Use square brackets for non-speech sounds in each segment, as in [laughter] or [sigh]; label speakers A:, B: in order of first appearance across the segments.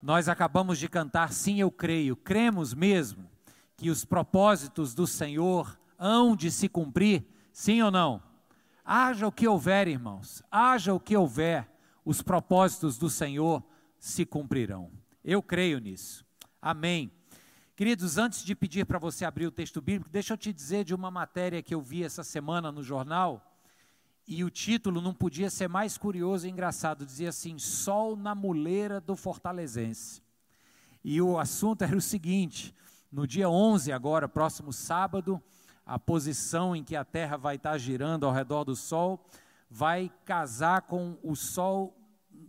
A: Nós acabamos de cantar Sim, eu creio. Cremos mesmo que os propósitos do Senhor hão de se cumprir? Sim ou não? Haja o que houver, irmãos, haja o que houver, os propósitos do Senhor se cumprirão. Eu creio nisso. Amém. Queridos, antes de pedir para você abrir o texto bíblico, deixa eu te dizer de uma matéria que eu vi essa semana no jornal e o título não podia ser mais curioso e engraçado. Dizia assim: Sol na muleira do Fortalezense. E o assunto [laughs] era o seguinte: no dia 11, agora, próximo sábado, a posição em que a Terra vai estar girando ao redor do Sol vai casar com o Sol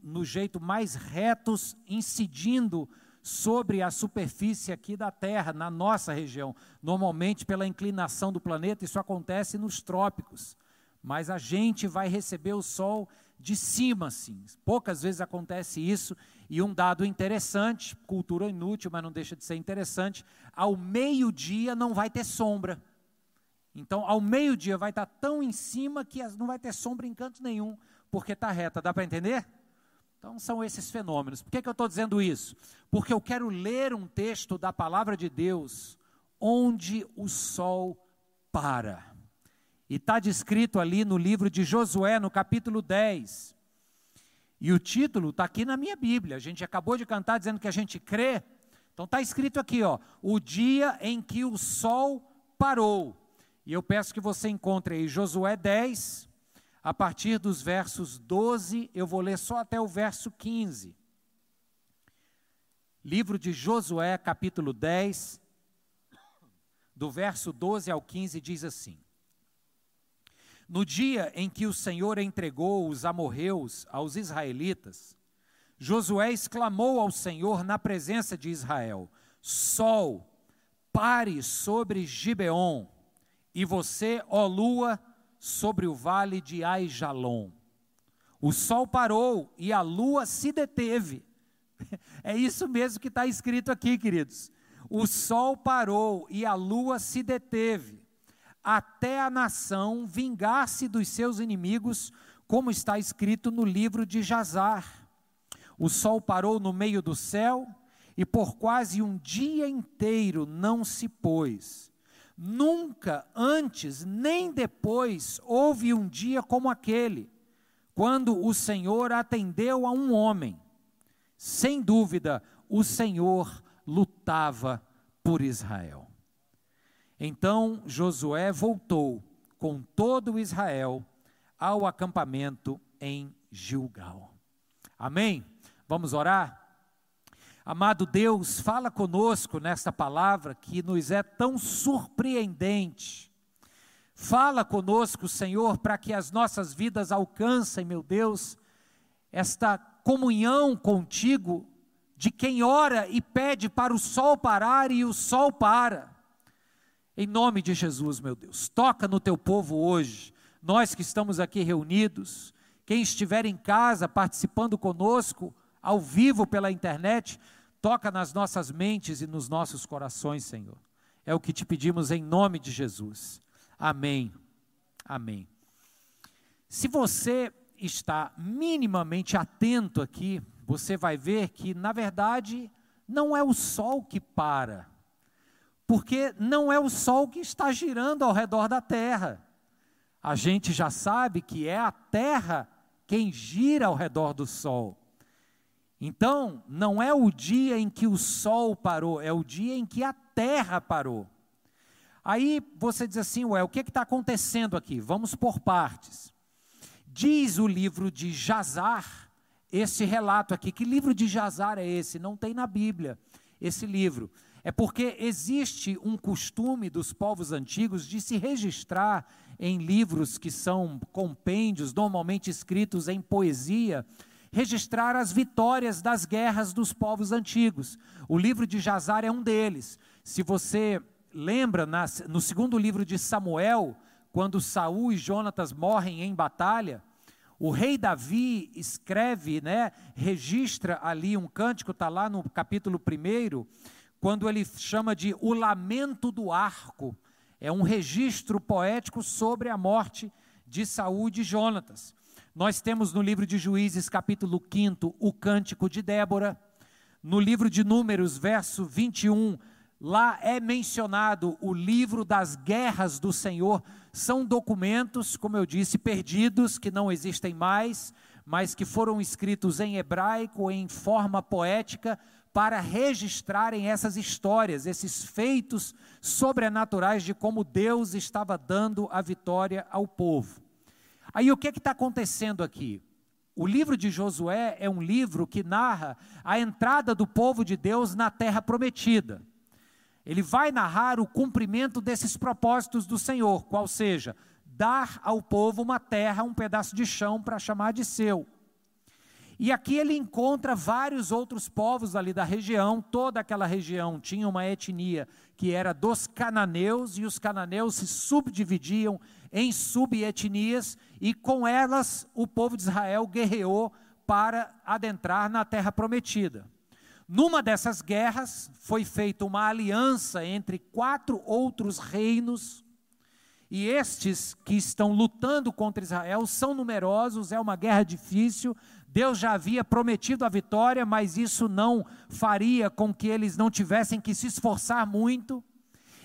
A: no jeito mais retos, incidindo sobre a superfície aqui da Terra, na nossa região. Normalmente, pela inclinação do planeta, isso acontece nos trópicos mas a gente vai receber o sol de cima, assim. Poucas vezes acontece isso. E um dado interessante, cultura inútil, mas não deixa de ser interessante: ao meio-dia não vai ter sombra. Então, ao meio-dia vai estar tão em cima que não vai ter sombra em canto nenhum, porque está reta. Dá para entender? Então, são esses fenômenos. Por que, que eu estou dizendo isso? Porque eu quero ler um texto da palavra de Deus onde o sol para. E está descrito ali no livro de Josué, no capítulo 10. E o título está aqui na minha Bíblia. A gente acabou de cantar dizendo que a gente crê. Então está escrito aqui, ó, o dia em que o sol parou. E eu peço que você encontre aí Josué 10, a partir dos versos 12, eu vou ler só até o verso 15. Livro de Josué, capítulo 10, do verso 12 ao 15, diz assim: no dia em que o Senhor entregou os amorreus aos israelitas, Josué exclamou ao Senhor na presença de Israel: Sol, pare sobre Gibeon, e você, ó lua, sobre o vale de Aijalon. O sol parou e a lua se deteve. [laughs] É isso mesmo que está escrito aqui, queridos. O sol parou e a lua se deteve até a nação vingar-se dos seus inimigos, como está escrito no livro de Jazar. O sol parou no meio do céu e por quase um dia inteiro não se pôs. Nunca antes nem depois houve um dia como aquele, quando o Senhor atendeu a um homem. Sem dúvida, o Senhor lutava por Israel. Então Josué voltou com todo Israel ao acampamento em Gilgal. Amém? Vamos orar? Amado Deus, fala conosco nesta palavra que nos é tão surpreendente. Fala conosco, Senhor, para que as nossas vidas alcancem, meu Deus, esta comunhão contigo de quem ora e pede para o sol parar e o sol para em nome de Jesus, meu Deus, toca no teu povo hoje, nós que estamos aqui reunidos, quem estiver em casa participando conosco, ao vivo pela internet, toca nas nossas mentes e nos nossos corações, Senhor. É o que te pedimos em nome de Jesus. Amém. Amém. Se você está minimamente atento aqui, você vai ver que, na verdade, não é o sol que para, porque não é o Sol que está girando ao redor da Terra. A gente já sabe que é a Terra quem gira ao redor do Sol. Então, não é o dia em que o Sol parou, é o dia em que a Terra parou. Aí você diz assim, ué, o que está acontecendo aqui? Vamos por partes. Diz o livro de Jazar, esse relato aqui. Que livro de Jazar é esse? Não tem na Bíblia esse livro. É porque existe um costume dos povos antigos de se registrar em livros que são compêndios, normalmente escritos em poesia, registrar as vitórias das guerras dos povos antigos. O livro de Jazar é um deles. Se você lembra, no segundo livro de Samuel, quando Saul e Jonatas morrem em batalha, o rei Davi escreve, né, registra ali um cântico, está lá no capítulo 1, quando ele chama de o lamento do arco. É um registro poético sobre a morte de Saúl e Jonatas. Nós temos no livro de Juízes, capítulo 5, o cântico de Débora. no livro de Números, verso 21, lá é mencionado o livro das guerras do Senhor. São documentos, como eu disse, perdidos, que não existem mais, mas que foram escritos em hebraico, em forma poética, para registrarem essas histórias, esses feitos sobrenaturais de como Deus estava dando a vitória ao povo. Aí o que é está acontecendo aqui? O livro de Josué é um livro que narra a entrada do povo de Deus na terra prometida. Ele vai narrar o cumprimento desses propósitos do Senhor, qual seja, dar ao povo uma terra, um pedaço de chão para chamar de seu. E aqui ele encontra vários outros povos ali da região, toda aquela região tinha uma etnia que era dos cananeus, e os cananeus se subdividiam em subetnias, e com elas o povo de Israel guerreou para adentrar na terra prometida. Numa dessas guerras foi feita uma aliança entre quatro outros reinos, e estes que estão lutando contra Israel são numerosos, é uma guerra difícil, Deus já havia prometido a vitória, mas isso não faria com que eles não tivessem que se esforçar muito.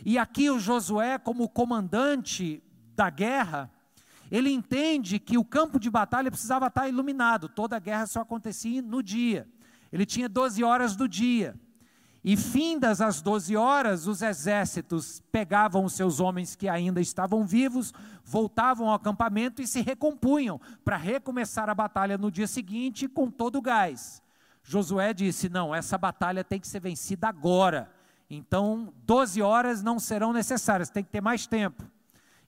A: E aqui o Josué, como comandante da guerra, ele entende que o campo de batalha precisava estar iluminado, toda a guerra só acontecia no dia. Ele tinha 12 horas do dia. E findas as 12 horas, os exércitos pegavam os seus homens que ainda estavam vivos, voltavam ao acampamento e se recompunham para recomeçar a batalha no dia seguinte com todo o gás. Josué disse: Não, essa batalha tem que ser vencida agora. Então, 12 horas não serão necessárias, tem que ter mais tempo.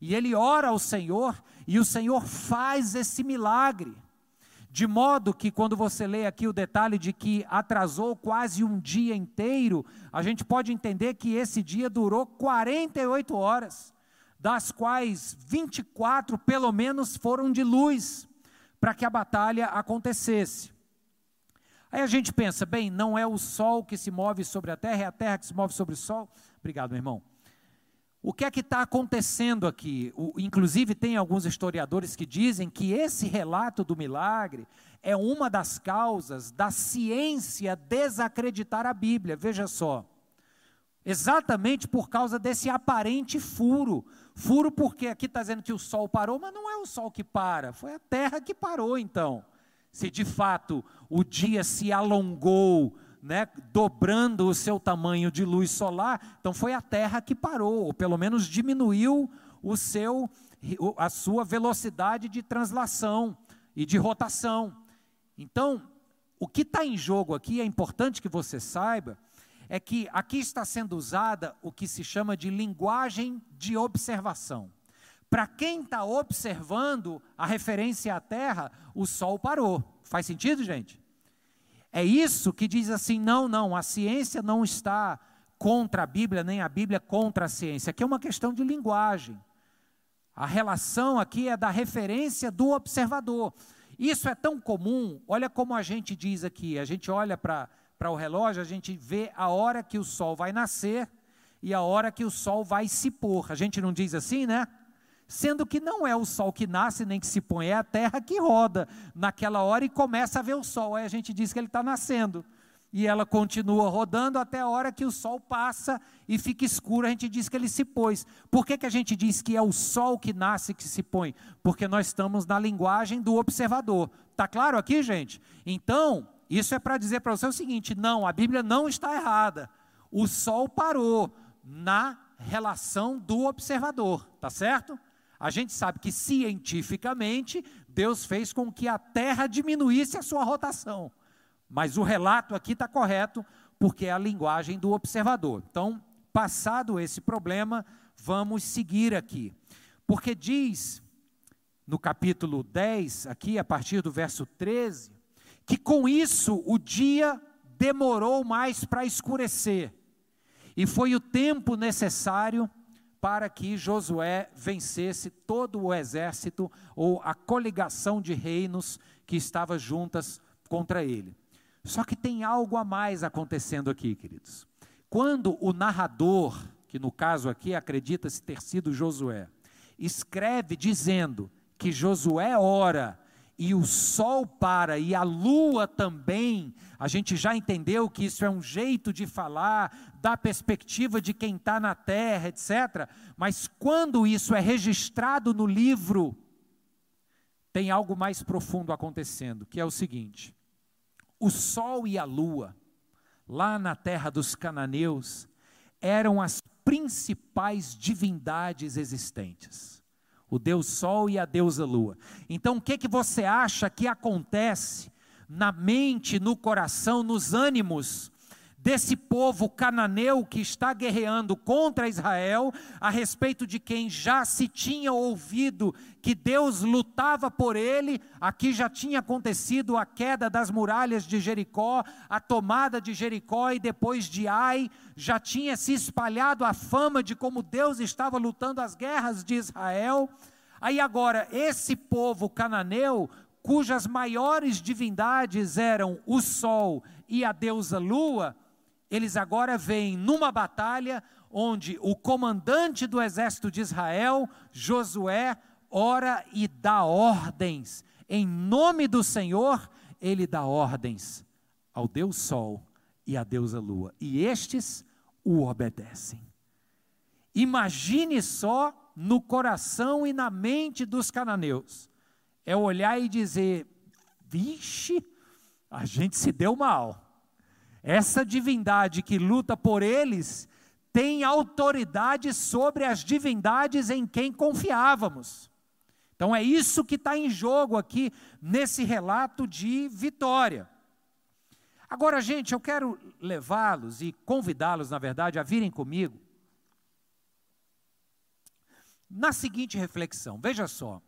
A: E ele ora ao Senhor, e o Senhor faz esse milagre. De modo que, quando você lê aqui o detalhe de que atrasou quase um dia inteiro, a gente pode entender que esse dia durou 48 horas, das quais 24 pelo menos foram de luz, para que a batalha acontecesse. Aí a gente pensa, bem, não é o sol que se move sobre a terra, é a terra que se move sobre o sol. Obrigado, meu irmão. O que é que está acontecendo aqui? O, inclusive, tem alguns historiadores que dizem que esse relato do milagre é uma das causas da ciência desacreditar a Bíblia. Veja só. Exatamente por causa desse aparente furo. Furo porque aqui está dizendo que o sol parou, mas não é o sol que para, foi a terra que parou então. Se de fato o dia se alongou, né, dobrando o seu tamanho de luz solar, então foi a Terra que parou, ou pelo menos diminuiu o seu, a sua velocidade de translação e de rotação. Então, o que está em jogo aqui, é importante que você saiba, é que aqui está sendo usada o que se chama de linguagem de observação. Para quem está observando a referência à Terra, o Sol parou. Faz sentido, gente? É isso que diz assim: não, não, a ciência não está contra a Bíblia, nem a Bíblia contra a ciência. Aqui é uma questão de linguagem. A relação aqui é da referência do observador. Isso é tão comum, olha como a gente diz aqui: a gente olha para o relógio, a gente vê a hora que o sol vai nascer e a hora que o sol vai se pôr. A gente não diz assim, né? Sendo que não é o sol que nasce nem que se põe, é a terra que roda naquela hora e começa a ver o sol. Aí a gente diz que ele está nascendo. E ela continua rodando até a hora que o sol passa e fica escuro, a gente diz que ele se pôs. Por que, que a gente diz que é o sol que nasce que se põe? Porque nós estamos na linguagem do observador. Está claro aqui, gente? Então, isso é para dizer para você o seguinte: não, a Bíblia não está errada. O sol parou na relação do observador, tá certo? A gente sabe que cientificamente Deus fez com que a Terra diminuísse a sua rotação. Mas o relato aqui está correto, porque é a linguagem do observador. Então, passado esse problema, vamos seguir aqui. Porque diz no capítulo 10, aqui a partir do verso 13, que com isso o dia demorou mais para escurecer, e foi o tempo necessário para que Josué vencesse todo o exército ou a coligação de reinos que estava juntas contra ele. Só que tem algo a mais acontecendo aqui, queridos. Quando o narrador, que no caso aqui acredita-se ter sido Josué, escreve dizendo que Josué ora e o sol para e a lua também, a gente já entendeu que isso é um jeito de falar da perspectiva de quem está na terra, etc. Mas quando isso é registrado no livro, tem algo mais profundo acontecendo, que é o seguinte: o sol e a lua, lá na terra dos cananeus, eram as principais divindades existentes o Deus Sol e a deusa Lua. Então, o que, que você acha que acontece na mente, no coração, nos ânimos desse povo cananeu que está guerreando contra Israel, a respeito de quem já se tinha ouvido que Deus lutava por ele, aqui já tinha acontecido a queda das muralhas de Jericó, a tomada de Jericó e depois de Ai, já tinha se espalhado a fama de como Deus estava lutando as guerras de Israel. Aí agora, esse povo cananeu, cujas maiores divindades eram o sol e a deusa lua, eles agora veem numa batalha onde o comandante do exército de Israel, Josué, ora e dá ordens. Em nome do Senhor, ele dá ordens ao Deus Sol e à deusa Lua. E estes o obedecem. Imagine só no coração e na mente dos cananeus. É olhar e dizer: vixe, a gente se deu mal. Essa divindade que luta por eles tem autoridade sobre as divindades em quem confiávamos. Então é isso que está em jogo aqui nesse relato de vitória. Agora, gente, eu quero levá-los e convidá-los, na verdade, a virem comigo na seguinte reflexão: veja só.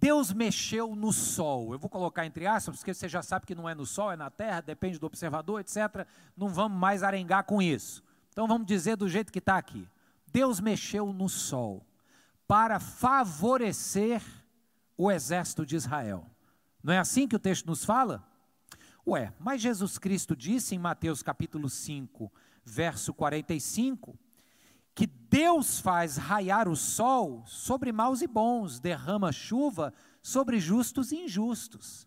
A: Deus mexeu no sol. Eu vou colocar entre aspas, porque você já sabe que não é no sol, é na terra, depende do observador, etc. Não vamos mais arengar com isso. Então vamos dizer do jeito que está aqui. Deus mexeu no sol para favorecer o exército de Israel. Não é assim que o texto nos fala? Ué, mas Jesus Cristo disse em Mateus capítulo 5, verso 45, que Deus faz raiar o sol sobre maus e bons, derrama chuva sobre justos e injustos.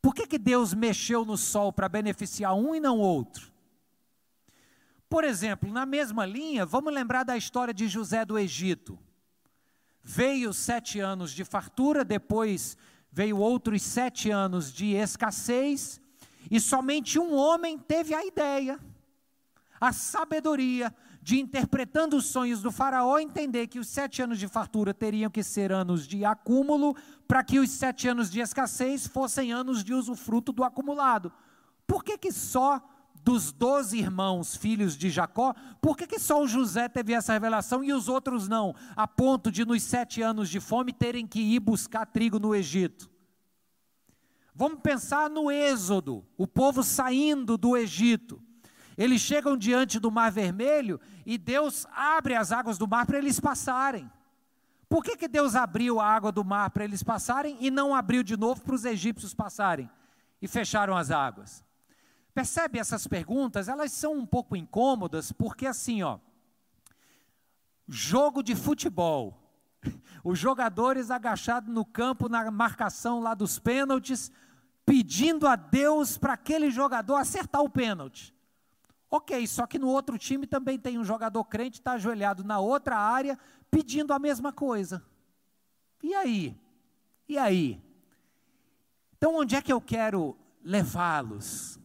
A: Por que, que Deus mexeu no sol para beneficiar um e não outro? Por exemplo, na mesma linha, vamos lembrar da história de José do Egito. Veio sete anos de fartura, depois veio outros sete anos de escassez, e somente um homem teve a ideia, a sabedoria de interpretando os sonhos do faraó, entender que os sete anos de fartura teriam que ser anos de acúmulo, para que os sete anos de escassez fossem anos de usufruto do acumulado. Por que, que só dos doze irmãos, filhos de Jacó, por que, que só o José teve essa revelação e os outros não, a ponto de nos sete anos de fome terem que ir buscar trigo no Egito? Vamos pensar no Êxodo, o povo saindo do Egito. Eles chegam diante do Mar Vermelho e Deus abre as águas do mar para eles passarem. Por que, que Deus abriu a água do mar para eles passarem e não abriu de novo para os egípcios passarem? E fecharam as águas. Percebe essas perguntas? Elas são um pouco incômodas, porque assim, ó, jogo de futebol, [laughs] os jogadores agachados no campo na marcação lá dos pênaltis, pedindo a Deus para aquele jogador acertar o pênalti. Ok, só que no outro time também tem um jogador crente, está ajoelhado na outra área, pedindo a mesma coisa. E aí? E aí? Então, onde é que eu quero levá-los?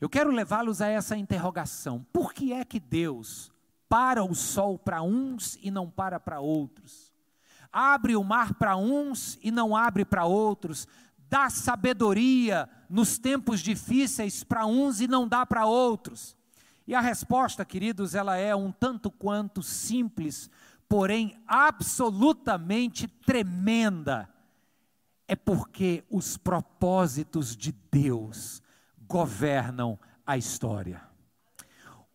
A: Eu quero levá-los a essa interrogação: por que é que Deus para o sol para uns e não para para outros? Abre o mar para uns e não abre para outros? Dá sabedoria nos tempos difíceis para uns e não dá para outros? E a resposta, queridos, ela é um tanto quanto simples, porém absolutamente tremenda. É porque os propósitos de Deus governam a história.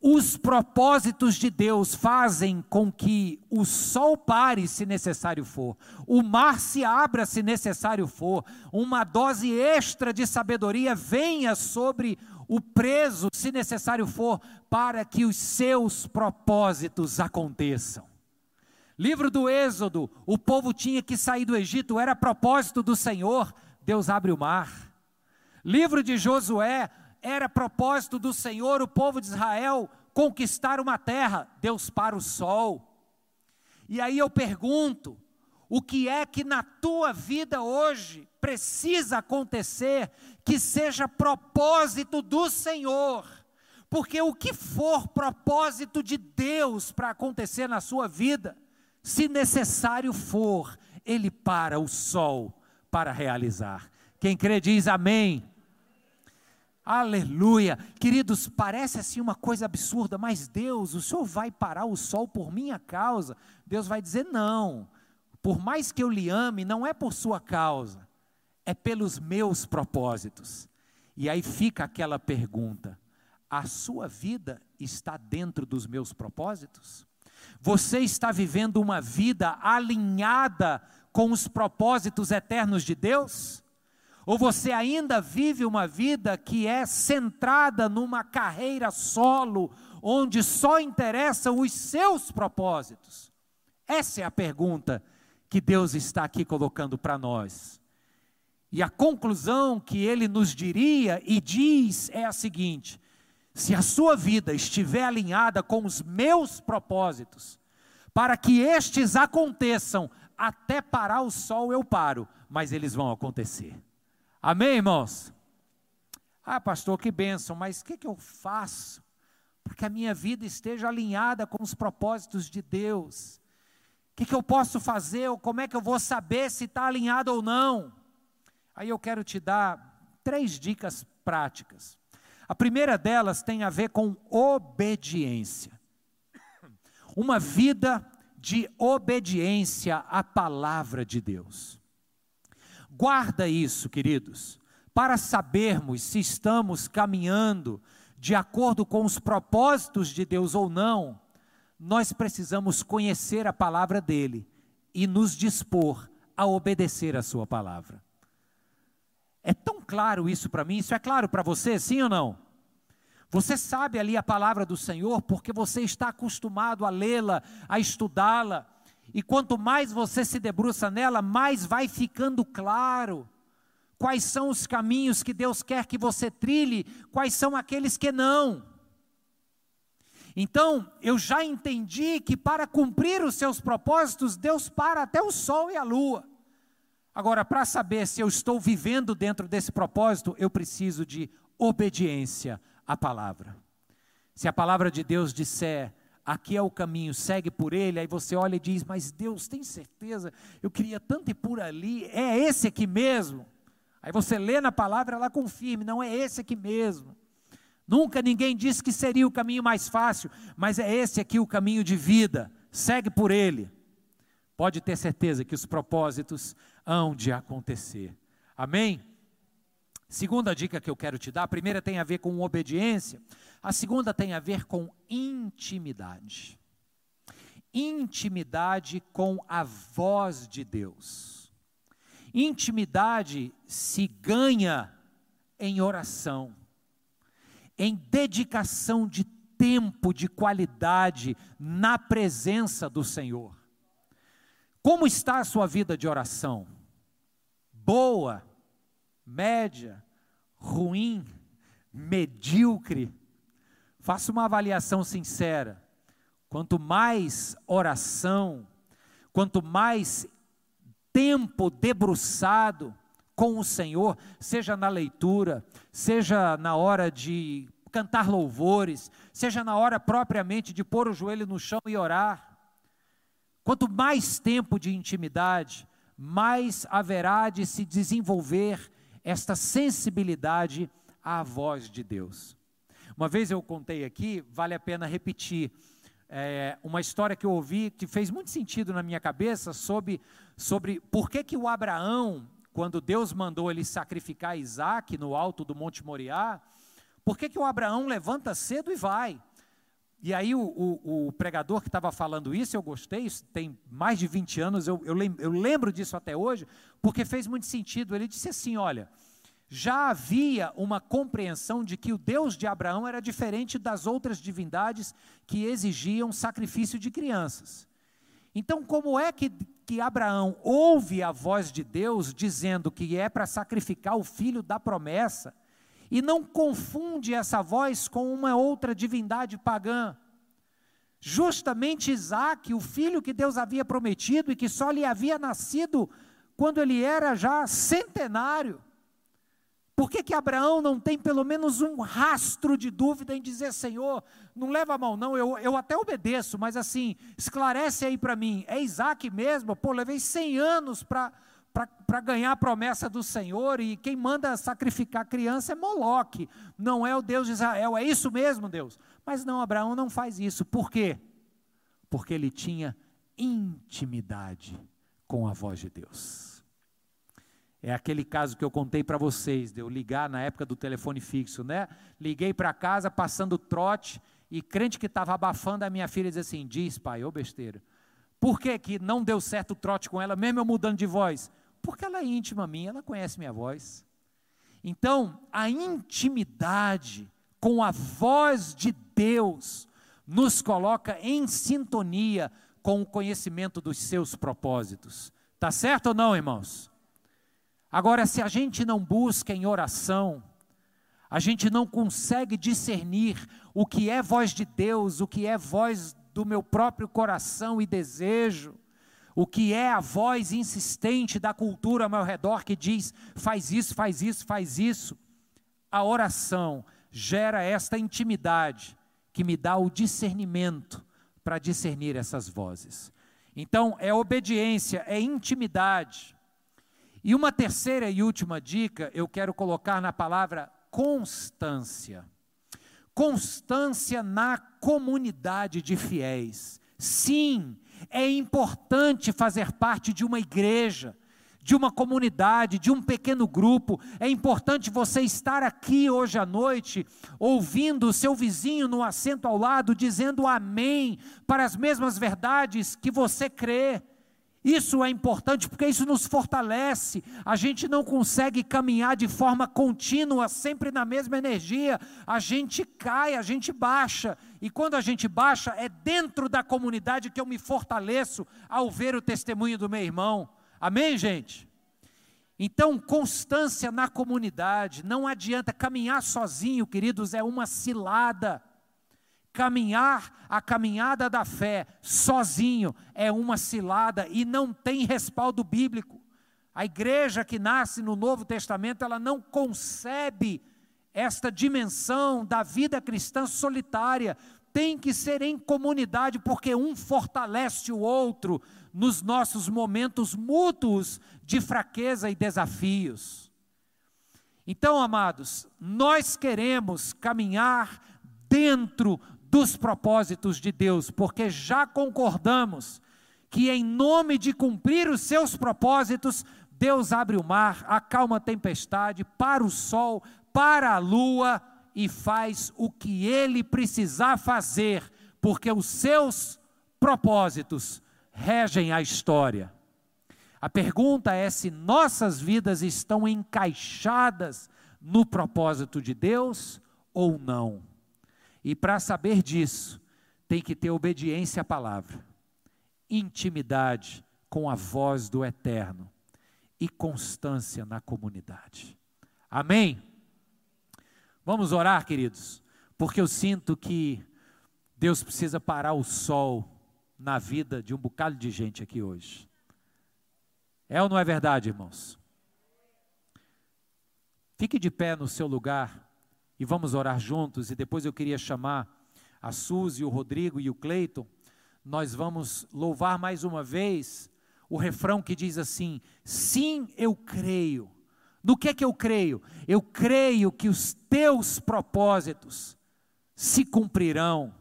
A: Os propósitos de Deus fazem com que o sol pare se necessário for, o mar se abra se necessário for, uma dose extra de sabedoria venha sobre o preso se necessário for, para que os seus propósitos aconteçam. Livro do Êxodo, o povo tinha que sair do Egito, era propósito do Senhor, Deus abre o mar. Livro de Josué, era propósito do Senhor, o povo de Israel conquistar uma terra, Deus para o sol. E aí eu pergunto: o que é que na tua vida hoje precisa acontecer que seja propósito do Senhor? Porque o que for propósito de Deus para acontecer na sua vida, se necessário for, Ele para o sol para realizar. Quem crê diz amém. Aleluia. Queridos, parece assim uma coisa absurda, mas Deus, o Senhor vai parar o sol por minha causa? Deus vai dizer: não. Por mais que eu lhe ame, não é por sua causa, é pelos meus propósitos. E aí fica aquela pergunta: a sua vida está dentro dos meus propósitos? Você está vivendo uma vida alinhada com os propósitos eternos de Deus? Ou você ainda vive uma vida que é centrada numa carreira solo, onde só interessam os seus propósitos? Essa é a pergunta que Deus está aqui colocando para nós. E a conclusão que ele nos diria e diz é a seguinte: se a sua vida estiver alinhada com os meus propósitos, para que estes aconteçam, até parar o sol eu paro, mas eles vão acontecer. Amém, irmãos? Ah, pastor, que bênção, mas o que, que eu faço para que a minha vida esteja alinhada com os propósitos de Deus? O que, que eu posso fazer, ou como é que eu vou saber se está alinhado ou não? Aí eu quero te dar três dicas práticas. A primeira delas tem a ver com obediência. Uma vida de obediência à palavra de Deus. Guarda isso, queridos, para sabermos se estamos caminhando de acordo com os propósitos de Deus ou não, nós precisamos conhecer a palavra dele e nos dispor a obedecer a sua palavra. É tão claro isso para mim, isso é claro para você, sim ou não? Você sabe ali a palavra do Senhor porque você está acostumado a lê-la, a estudá-la, e quanto mais você se debruça nela, mais vai ficando claro quais são os caminhos que Deus quer que você trilhe, quais são aqueles que não. Então, eu já entendi que para cumprir os seus propósitos, Deus para até o sol e a lua. Agora, para saber se eu estou vivendo dentro desse propósito, eu preciso de obediência à palavra. Se a palavra de Deus disser, aqui é o caminho, segue por ele, aí você olha e diz, mas Deus, tem certeza? Eu queria tanto ir por ali, é esse aqui mesmo? Aí você lê na palavra, ela confirma, não é esse aqui mesmo. Nunca ninguém disse que seria o caminho mais fácil, mas é esse aqui o caminho de vida, segue por ele. Pode ter certeza que os propósitos hão de acontecer. Amém? Segunda dica que eu quero te dar, a primeira tem a ver com obediência, a segunda tem a ver com intimidade. Intimidade com a voz de Deus. Intimidade se ganha em oração, em dedicação de tempo de qualidade na presença do Senhor. Como está a sua vida de oração? Boa, média, ruim, medíocre? Faça uma avaliação sincera. Quanto mais oração, quanto mais tempo debruçado com o Senhor, seja na leitura, seja na hora de cantar louvores, seja na hora propriamente de pôr o joelho no chão e orar. Quanto mais tempo de intimidade, mais haverá de se desenvolver esta sensibilidade à voz de Deus. Uma vez eu contei aqui, vale a pena repetir, é, uma história que eu ouvi que fez muito sentido na minha cabeça sobre, sobre por que, que o Abraão, quando Deus mandou ele sacrificar Isaac no alto do Monte Moriá, por que, que o Abraão levanta cedo e vai? E aí o, o, o pregador que estava falando isso, eu gostei, isso tem mais de 20 anos, eu, eu, lembro, eu lembro disso até hoje, porque fez muito sentido. Ele disse assim: olha, já havia uma compreensão de que o Deus de Abraão era diferente das outras divindades que exigiam sacrifício de crianças. Então, como é que, que Abraão ouve a voz de Deus dizendo que é para sacrificar o filho da promessa e não confunde essa voz com uma outra divindade pagã? Justamente Isaac, o filho que Deus havia prometido e que só lhe havia nascido quando ele era já centenário. Por que, que Abraão não tem pelo menos um rastro de dúvida em dizer, Senhor, não leva a mão, não, eu, eu até obedeço, mas assim, esclarece aí para mim, é Isaac mesmo? Pô, levei 100 anos para ganhar a promessa do Senhor e quem manda sacrificar criança é Moloque, não é o Deus de Israel, é isso mesmo, Deus? Mas não, Abraão não faz isso, por quê? Porque ele tinha intimidade com a voz de Deus. É aquele caso que eu contei para vocês, de eu ligar na época do telefone fixo, né? Liguei para casa passando trote e crente que estava abafando a minha filha diz assim: Diz, pai, ô besteira. Por que, que não deu certo o trote com ela, mesmo eu mudando de voz? Porque ela é íntima minha, ela conhece minha voz. Então, a intimidade com a voz de Deus nos coloca em sintonia com o conhecimento dos seus propósitos. Tá certo ou não, irmãos? Agora, se a gente não busca em oração, a gente não consegue discernir o que é voz de Deus, o que é voz do meu próprio coração e desejo, o que é a voz insistente da cultura ao meu redor que diz: faz isso, faz isso, faz isso. A oração gera esta intimidade que me dá o discernimento para discernir essas vozes. Então, é obediência, é intimidade. E uma terceira e última dica eu quero colocar na palavra constância. Constância na comunidade de fiéis. Sim, é importante fazer parte de uma igreja, de uma comunidade, de um pequeno grupo. É importante você estar aqui hoje à noite, ouvindo o seu vizinho no assento ao lado, dizendo amém para as mesmas verdades que você crê. Isso é importante porque isso nos fortalece. A gente não consegue caminhar de forma contínua, sempre na mesma energia. A gente cai, a gente baixa. E quando a gente baixa, é dentro da comunidade que eu me fortaleço ao ver o testemunho do meu irmão. Amém, gente? Então, constância na comunidade. Não adianta caminhar sozinho, queridos, é uma cilada. Caminhar a caminhada da fé sozinho é uma cilada e não tem respaldo bíblico. A igreja que nasce no Novo Testamento, ela não concebe esta dimensão da vida cristã solitária. Tem que ser em comunidade, porque um fortalece o outro nos nossos momentos mútuos de fraqueza e desafios. Então, amados, nós queremos caminhar dentro dos propósitos de Deus, porque já concordamos que, em nome de cumprir os seus propósitos, Deus abre o mar, acalma a tempestade, para o sol, para a lua e faz o que ele precisar fazer, porque os seus propósitos regem a história. A pergunta é se nossas vidas estão encaixadas no propósito de Deus ou não. E para saber disso, tem que ter obediência à palavra, intimidade com a voz do eterno e constância na comunidade. Amém? Vamos orar, queridos, porque eu sinto que Deus precisa parar o sol na vida de um bocado de gente aqui hoje. É ou não é verdade, irmãos? Fique de pé no seu lugar e vamos orar juntos. E depois eu queria chamar a Suzy, o Rodrigo e o Cleiton. Nós vamos louvar mais uma vez o refrão que diz assim: Sim, eu creio. No que é que eu creio? Eu creio que os teus propósitos se cumprirão,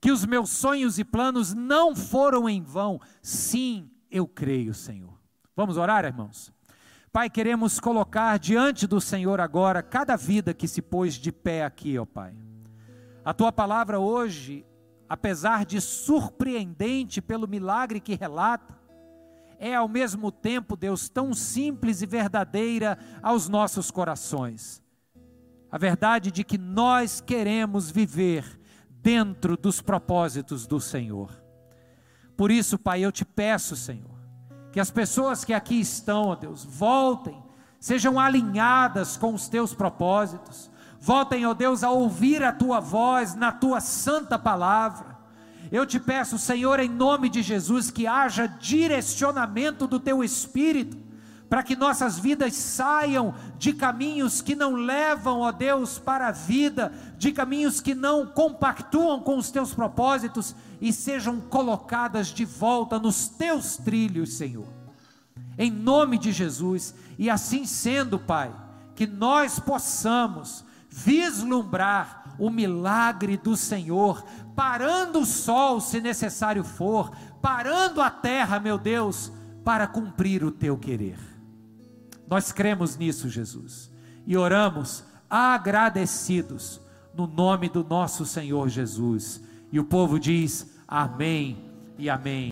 A: que os meus sonhos e planos não foram em vão. Sim, eu creio, Senhor. Vamos orar, irmãos? Pai, queremos colocar diante do Senhor agora cada vida que se pôs de pé aqui, ó Pai. A tua palavra hoje, apesar de surpreendente pelo milagre que relata, é ao mesmo tempo, Deus, tão simples e verdadeira aos nossos corações. A verdade de que nós queremos viver dentro dos propósitos do Senhor. Por isso, Pai, eu te peço, Senhor, que as pessoas que aqui estão, ó Deus, voltem, sejam alinhadas com os teus propósitos, voltem, ó Deus, a ouvir a tua voz na tua santa palavra. Eu te peço, Senhor, em nome de Jesus, que haja direcionamento do teu espírito, para que nossas vidas saiam de caminhos que não levam, ó Deus, para a vida, de caminhos que não compactuam com os teus propósitos e sejam colocadas de volta nos teus trilhos, Senhor. Em nome de Jesus, e assim sendo, Pai, que nós possamos vislumbrar o milagre do Senhor, parando o sol, se necessário for, parando a terra, meu Deus, para cumprir o teu querer. Nós cremos nisso, Jesus, e oramos agradecidos no nome do nosso Senhor Jesus. E o povo diz: Amém e Amém.